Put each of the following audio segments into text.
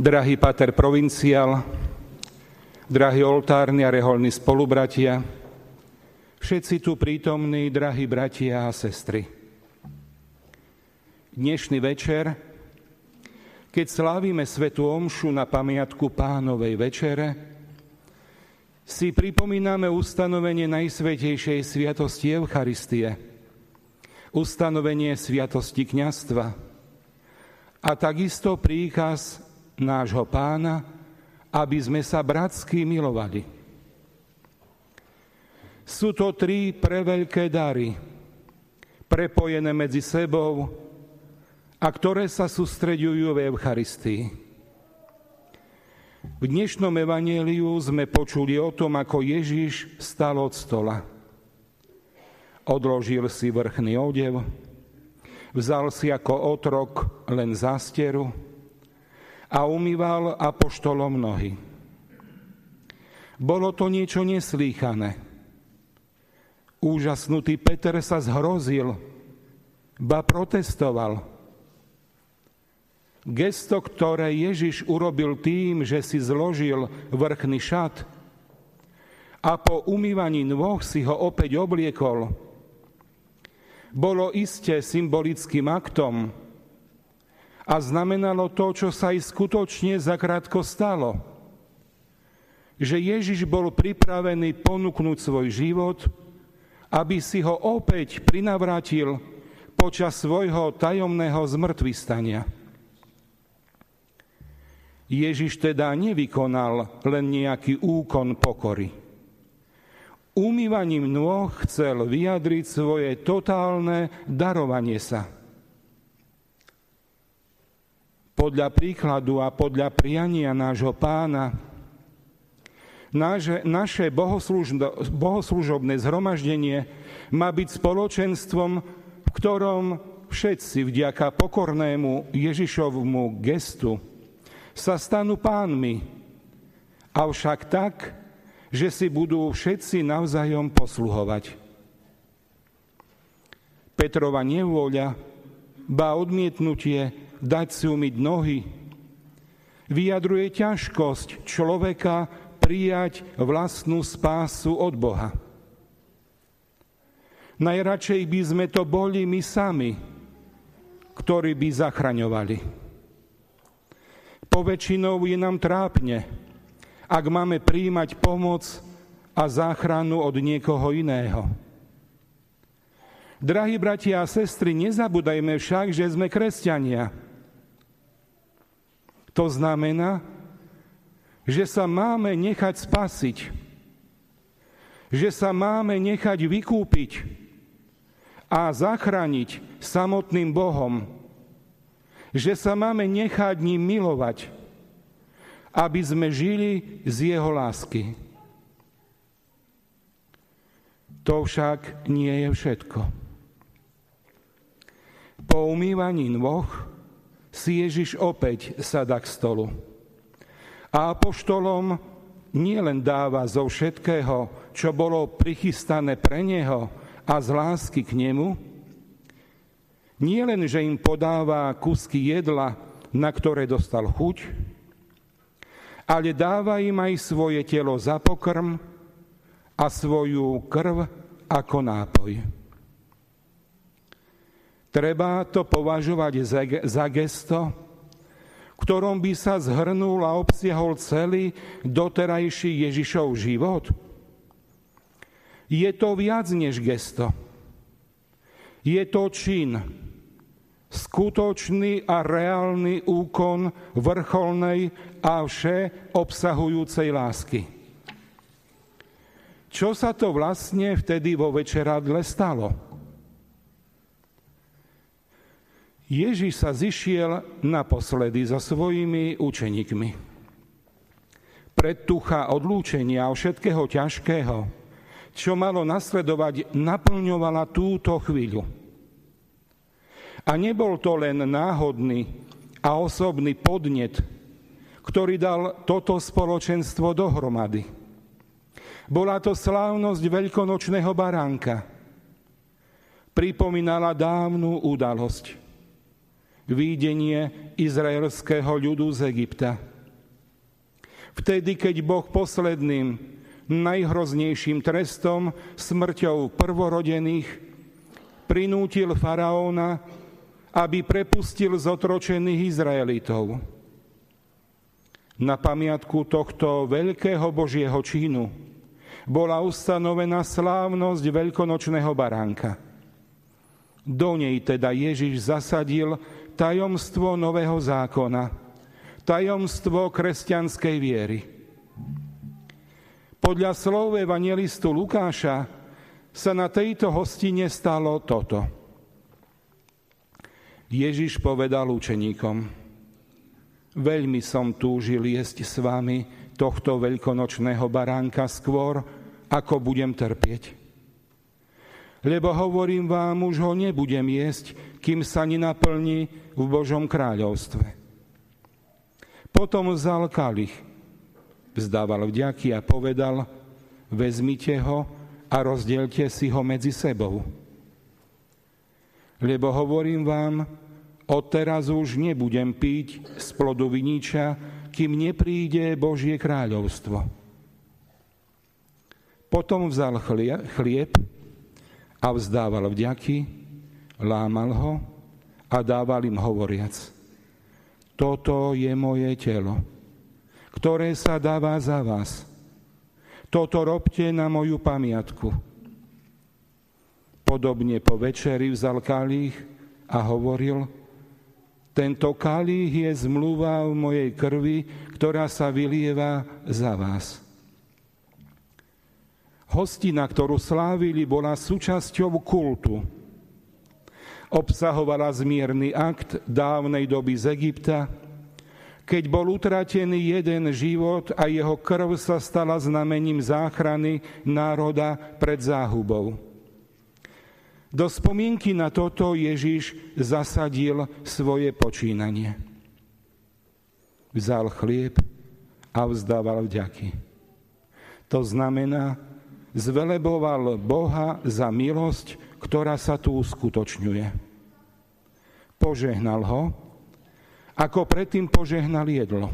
drahý pater provinciál, drahí oltárni a reholní spolubratia, všetci tu prítomní, drahí bratia a sestry. Dnešný večer, keď slávime Svetu Omšu na pamiatku pánovej večere, si pripomíname ustanovenie Najsvetejšej sviatosti Eucharistie, ustanovenie sviatosti kniastva a takisto príkaz nášho pána, aby sme sa bratsky milovali. Sú to tri preveľké dary, prepojené medzi sebou a ktoré sa sústreďujú v Eucharistii. V dnešnom evaneliu sme počuli o tom, ako Ježiš stal od stola. Odložil si vrchný odev, vzal si ako otrok len zásteru, a umýval apoštolom nohy. Bolo to niečo neslýchané. Úžasnutý Peter sa zhrozil, ba protestoval. Gesto, ktoré Ježiš urobil tým, že si zložil vrchný šat a po umývaní nôh si ho opäť obliekol, bolo iste symbolickým aktom, a znamenalo to, čo sa aj skutočne zakrátko stalo. Že Ježiš bol pripravený ponúknuť svoj život, aby si ho opäť prinavrátil počas svojho tajomného zmrtvistania. Ježiš teda nevykonal len nejaký úkon pokory. Umývaním nôh chcel vyjadriť svoje totálne darovanie sa – podľa príkladu a podľa priania nášho pána, naše, naše bohoslužobné zhromaždenie má byť spoločenstvom, v ktorom všetci vďaka pokornému Ježišovmu gestu sa stanú pánmi, avšak tak, že si budú všetci navzájom posluhovať. Petrova nevôľa, ba odmietnutie dať si umyť nohy. Vyjadruje ťažkosť človeka prijať vlastnú spásu od Boha. Najradšej by sme to boli my sami, ktorí by zachraňovali. Poväčšinou je nám trápne, ak máme príjmať pomoc a záchranu od niekoho iného. Drahí bratia a sestry, nezabúdajme však, že sme kresťania to znamená, že sa máme nechať spasiť, že sa máme nechať vykúpiť a zachrániť samotným Bohom, že sa máme nechať ním milovať, aby sme žili z Jeho lásky. To však nie je všetko. Po umývaní nôh si Ježiš opäť sadá k stolu. A apoštolom nielen dáva zo všetkého, čo bolo prichystané pre neho a z lásky k nemu, nie len, že im podáva kusky jedla, na ktoré dostal chuť, ale dáva im aj svoje telo za pokrm a svoju krv ako nápoj. Treba to považovať za, za gesto, ktorom by sa zhrnul a obsiahol celý doterajší Ježišov život? Je to viac než gesto. Je to čin, skutočný a reálny úkon vrcholnej a vše obsahujúcej lásky. Čo sa to vlastne vtedy vo večeradle stalo? Ježiš sa zišiel naposledy so svojimi učeníkmi. Predtucha odlúčenia a všetkého ťažkého, čo malo nasledovať, naplňovala túto chvíľu. A nebol to len náhodný a osobný podnet, ktorý dal toto spoločenstvo dohromady. Bola to slávnosť veľkonočného baránka. Pripomínala dávnu udalosť výdenie izraelského ľudu z Egypta. Vtedy, keď Boh posledným, najhroznejším trestom, smrťou prvorodených, prinútil faraóna, aby prepustil zotročených Izraelitov. Na pamiatku tohto veľkého Božieho činu bola ustanovená slávnosť veľkonočného baránka. Do nej teda Ježiš zasadil tajomstvo nového zákona, tajomstvo kresťanskej viery. Podľa slov evangelistu Lukáša sa na tejto hostine stalo toto. Ježiš povedal učeníkom, veľmi som túžil jesť s vami tohto veľkonočného baránka skôr, ako budem trpieť. Lebo hovorím vám, už ho nebudem jesť, kým sa nenaplní v Božom kráľovstve. Potom vzal kalich, vzdával vďaky a povedal, vezmite ho a rozdielte si ho medzi sebou. Lebo hovorím vám, odteraz už nebudem piť z plodu viniča, kým nepríde Božie kráľovstvo. Potom vzal chlieb a vzdával vďaky, lámal ho a dával im hovoriac. Toto je moje telo, ktoré sa dáva za vás. Toto robte na moju pamiatku. Podobne po večeri vzal kalich a hovoril, tento kalich je zmluva v mojej krvi, ktorá sa vylieva za vás. Hostina, ktorú slávili, bola súčasťou kultu. Obsahovala zmierny akt dávnej doby z Egypta, keď bol utratený jeden život a jeho krv sa stala znamením záchrany národa pred záhubou. Do spomienky na toto Ježiš zasadil svoje počínanie. Vzal chlieb a vzdával vďaky. To znamená, zveleboval Boha za milosť, ktorá sa tu uskutočňuje. Požehnal ho, ako predtým požehnal jedlo.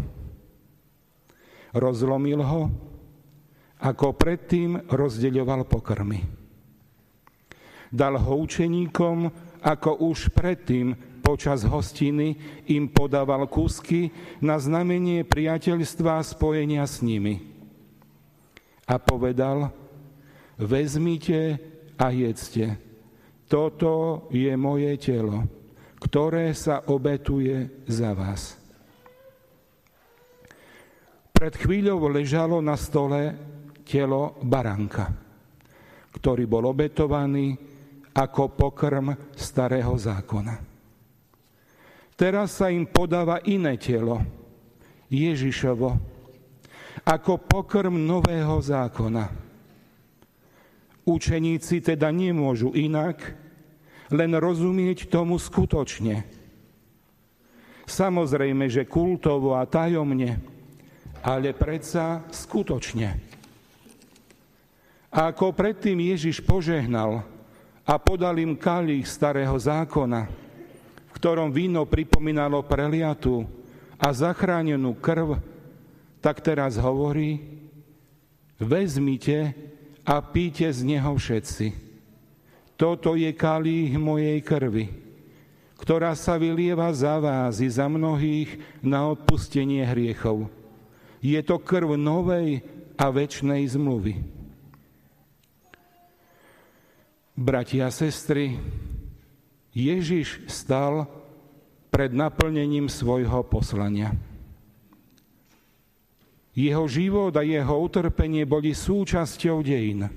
Rozlomil ho, ako predtým rozdeľoval pokrmy. Dal ho učeníkom, ako už predtým počas hostiny im podával kúsky na znamenie priateľstva a spojenia s nimi. A povedal, vezmite a jedzte. Toto je moje telo, ktoré sa obetuje za vás. Pred chvíľou ležalo na stole telo baranka, ktorý bol obetovaný ako pokrm starého zákona. Teraz sa im podáva iné telo, Ježišovo, ako pokrm nového zákona Učeníci teda nemôžu inak, len rozumieť tomu skutočne. Samozrejme, že kultovo a tajomne, ale predsa skutočne. A ako predtým Ježiš požehnal a podal im kalich starého zákona, v ktorom víno pripomínalo preliatu a zachránenú krv, tak teraz hovorí, vezmite a píte z neho všetci. Toto je kalých mojej krvi, ktorá sa vylieva za vás i za mnohých na odpustenie hriechov. Je to krv novej a väčšnej zmluvy. Bratia a sestry, Ježiš stal pred naplnením svojho poslania. Jeho život a jeho utrpenie boli súčasťou dejín.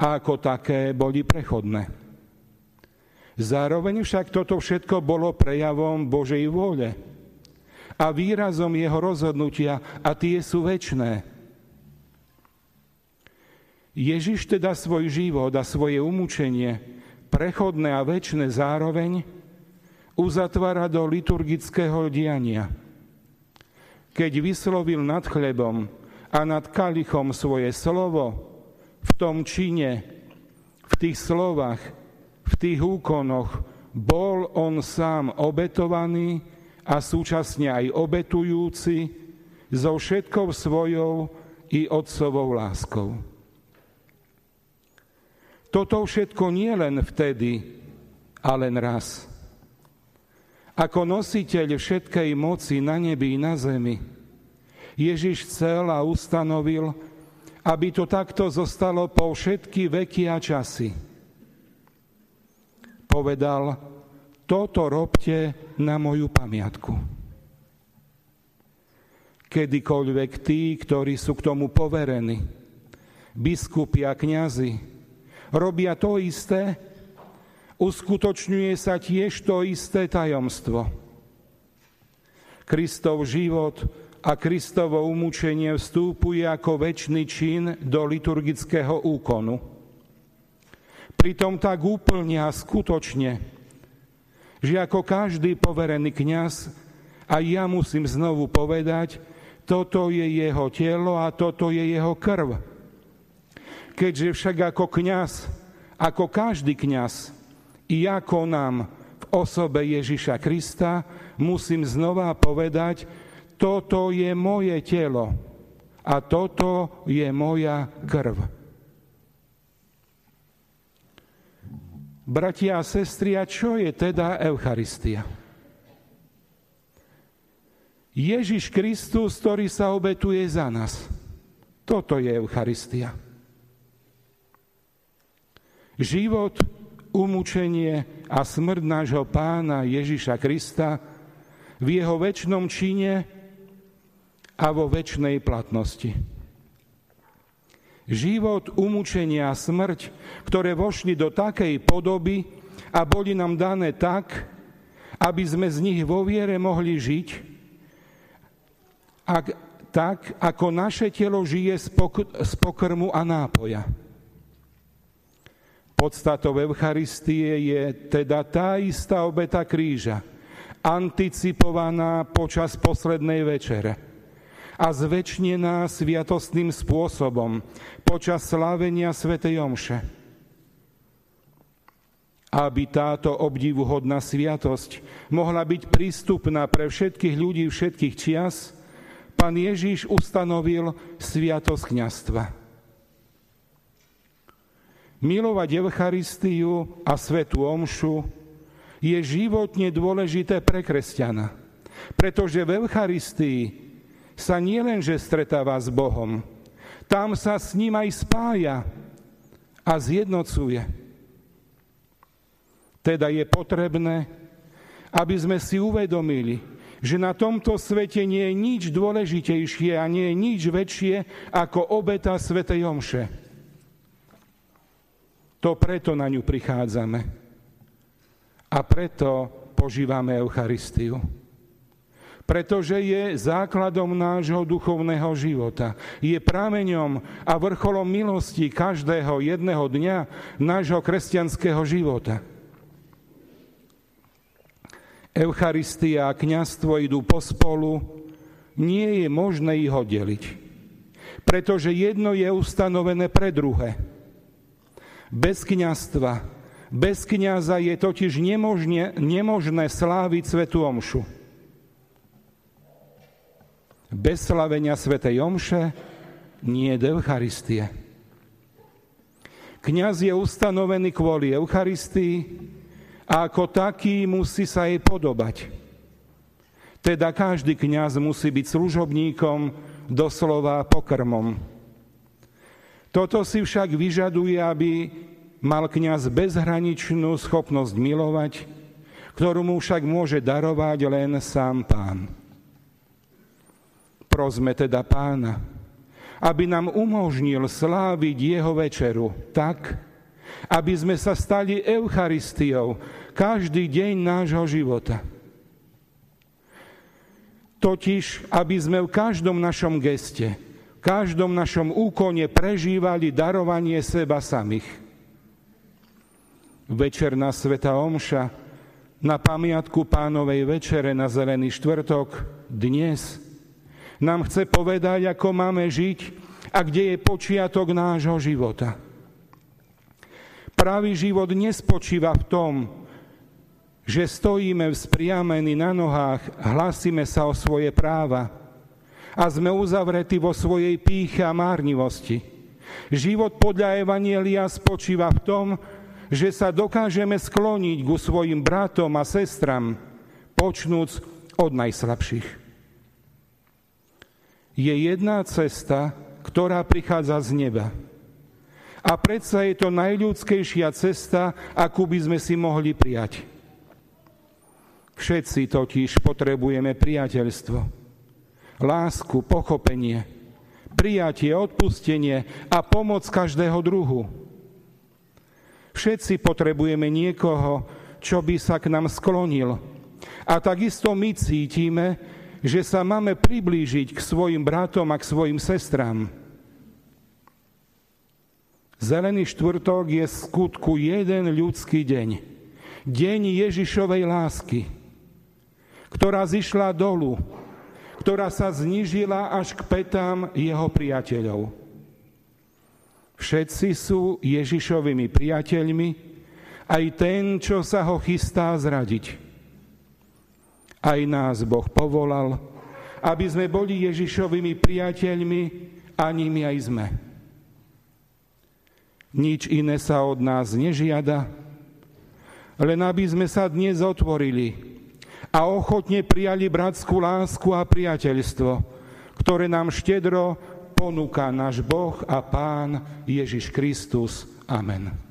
A ako také boli prechodné. Zároveň však toto všetko bolo prejavom Božej vôle a výrazom jeho rozhodnutia a tie sú väčné. Ježiš teda svoj život a svoje umúčenie, prechodné a väčšie zároveň, uzatvára do liturgického diania – keď vyslovil nad chlebom a nad kalichom svoje slovo, v tom čine, v tých slovách, v tých úkonoch bol on sám obetovaný a súčasne aj obetujúci so všetkou svojou i otcovou láskou. Toto všetko nie len vtedy, ale len raz. Ako nositeľ všetkej moci na nebi i na zemi, Ježiš chcel a ustanovil, aby to takto zostalo po všetky veky a časy. Povedal, toto robte na moju pamiatku. Kedykoľvek tí, ktorí sú k tomu poverení, biskupy a kňazi, robia to isté, uskutočňuje sa tiež to isté tajomstvo. Kristov život a Kristovo umúčenie vstúpuje ako väčší čin do liturgického úkonu. Pritom tak úplne a skutočne, že ako každý poverený kňaz, a ja musím znovu povedať, toto je jeho telo a toto je jeho krv. Keďže však ako kňaz, ako každý kňaz, i ja konám v osobe Ježiša Krista, musím znova povedať, toto je moje telo a toto je moja krv. Bratia a sestri, a čo je teda Eucharistia? Ježiš Kristus, ktorý sa obetuje za nás. Toto je Eucharistia. Život, umúčenie a smrť nášho pána Ježiša Krista v jeho väčšnom čine a vo väčšnej platnosti. Život, umúčenia a smrť, ktoré vošli do takej podoby a boli nám dané tak, aby sme z nich vo viere mohli žiť, ak, tak ako naše telo žije z, z pokrmu a nápoja. Podstatou Eucharistie je teda tá istá obeta kríža, anticipovaná počas poslednej večere a zväčšnená sviatostným spôsobom počas slávenia Svetej Omše. Aby táto obdivuhodná sviatosť mohla byť prístupná pre všetkých ľudí všetkých čias, pán Ježíš ustanovil sviatosť kniastva. Milovať Eucharistiu a Svetú Omšu je životne dôležité pre kresťana, pretože v Eucharistii sa nielenže stretáva s Bohom, tam sa s ním aj spája a zjednocuje. Teda je potrebné, aby sme si uvedomili, že na tomto svete nie je nič dôležitejšie a nie je nič väčšie ako obeta Svetej Omše. To preto na ňu prichádzame. A preto požívame Eucharistiu pretože je základom nášho duchovného života. Je prameňom a vrcholom milosti každého jedného dňa nášho kresťanského života. Eucharistia a kniazstvo idú pospolu, nie je možné ich oddeliť, pretože jedno je ustanovené pre druhé. Bez kniazstva, bez kniaza je totiž nemožné, nemožné sláviť Svetu Omšu. Bez slavenia Svetej Omše nie je Eucharistie. Kňaz je ustanovený kvôli Eucharistii a ako taký musí sa jej podobať. Teda každý kňaz musí byť služobníkom, doslova pokrmom. Toto si však vyžaduje, aby mal kňaz bezhraničnú schopnosť milovať, ktorú mu však môže darovať len sám pán. Prosme teda pána, aby nám umožnil sláviť jeho večeru tak, aby sme sa stali Eucharistiou každý deň nášho života. Totiž, aby sme v každom našom geste, každom našom úkone prežívali darovanie seba samých. Večerná Sveta Omša na pamiatku pánovej večere na Zelený štvrtok dnes nám chce povedať, ako máme žiť a kde je počiatok nášho života. Pravý život nespočíva v tom, že stojíme vzpriamení na nohách, hlasíme sa o svoje práva a sme uzavretí vo svojej píche a márnivosti. Život podľa Evanielia spočíva v tom, že sa dokážeme skloniť ku svojim bratom a sestram, počnúc od najslabších. Je jedna cesta, ktorá prichádza z neba. A predsa je to najľudskejšia cesta, akú by sme si mohli prijať. Všetci totiž potrebujeme priateľstvo, lásku, pochopenie, prijatie, odpustenie a pomoc každého druhu. Všetci potrebujeme niekoho, čo by sa k nám sklonil. A takisto my cítime, že sa máme priblížiť k svojim bratom a k svojim sestrám. Zelený štvrtok je skutku jeden ľudský deň. Deň Ježišovej lásky ktorá zišla dolu, ktorá sa znížila až k petám jeho priateľov. Všetci sú Ježišovými priateľmi, aj ten, čo sa ho chystá zradiť. Aj nás Boh povolal, aby sme boli Ježišovými priateľmi a nimi aj sme. Nič iné sa od nás nežiada, len aby sme sa dnes otvorili a ochotne prijali bratskú lásku a priateľstvo, ktoré nám štedro ponúka náš Boh a Pán Ježiš Kristus. Amen.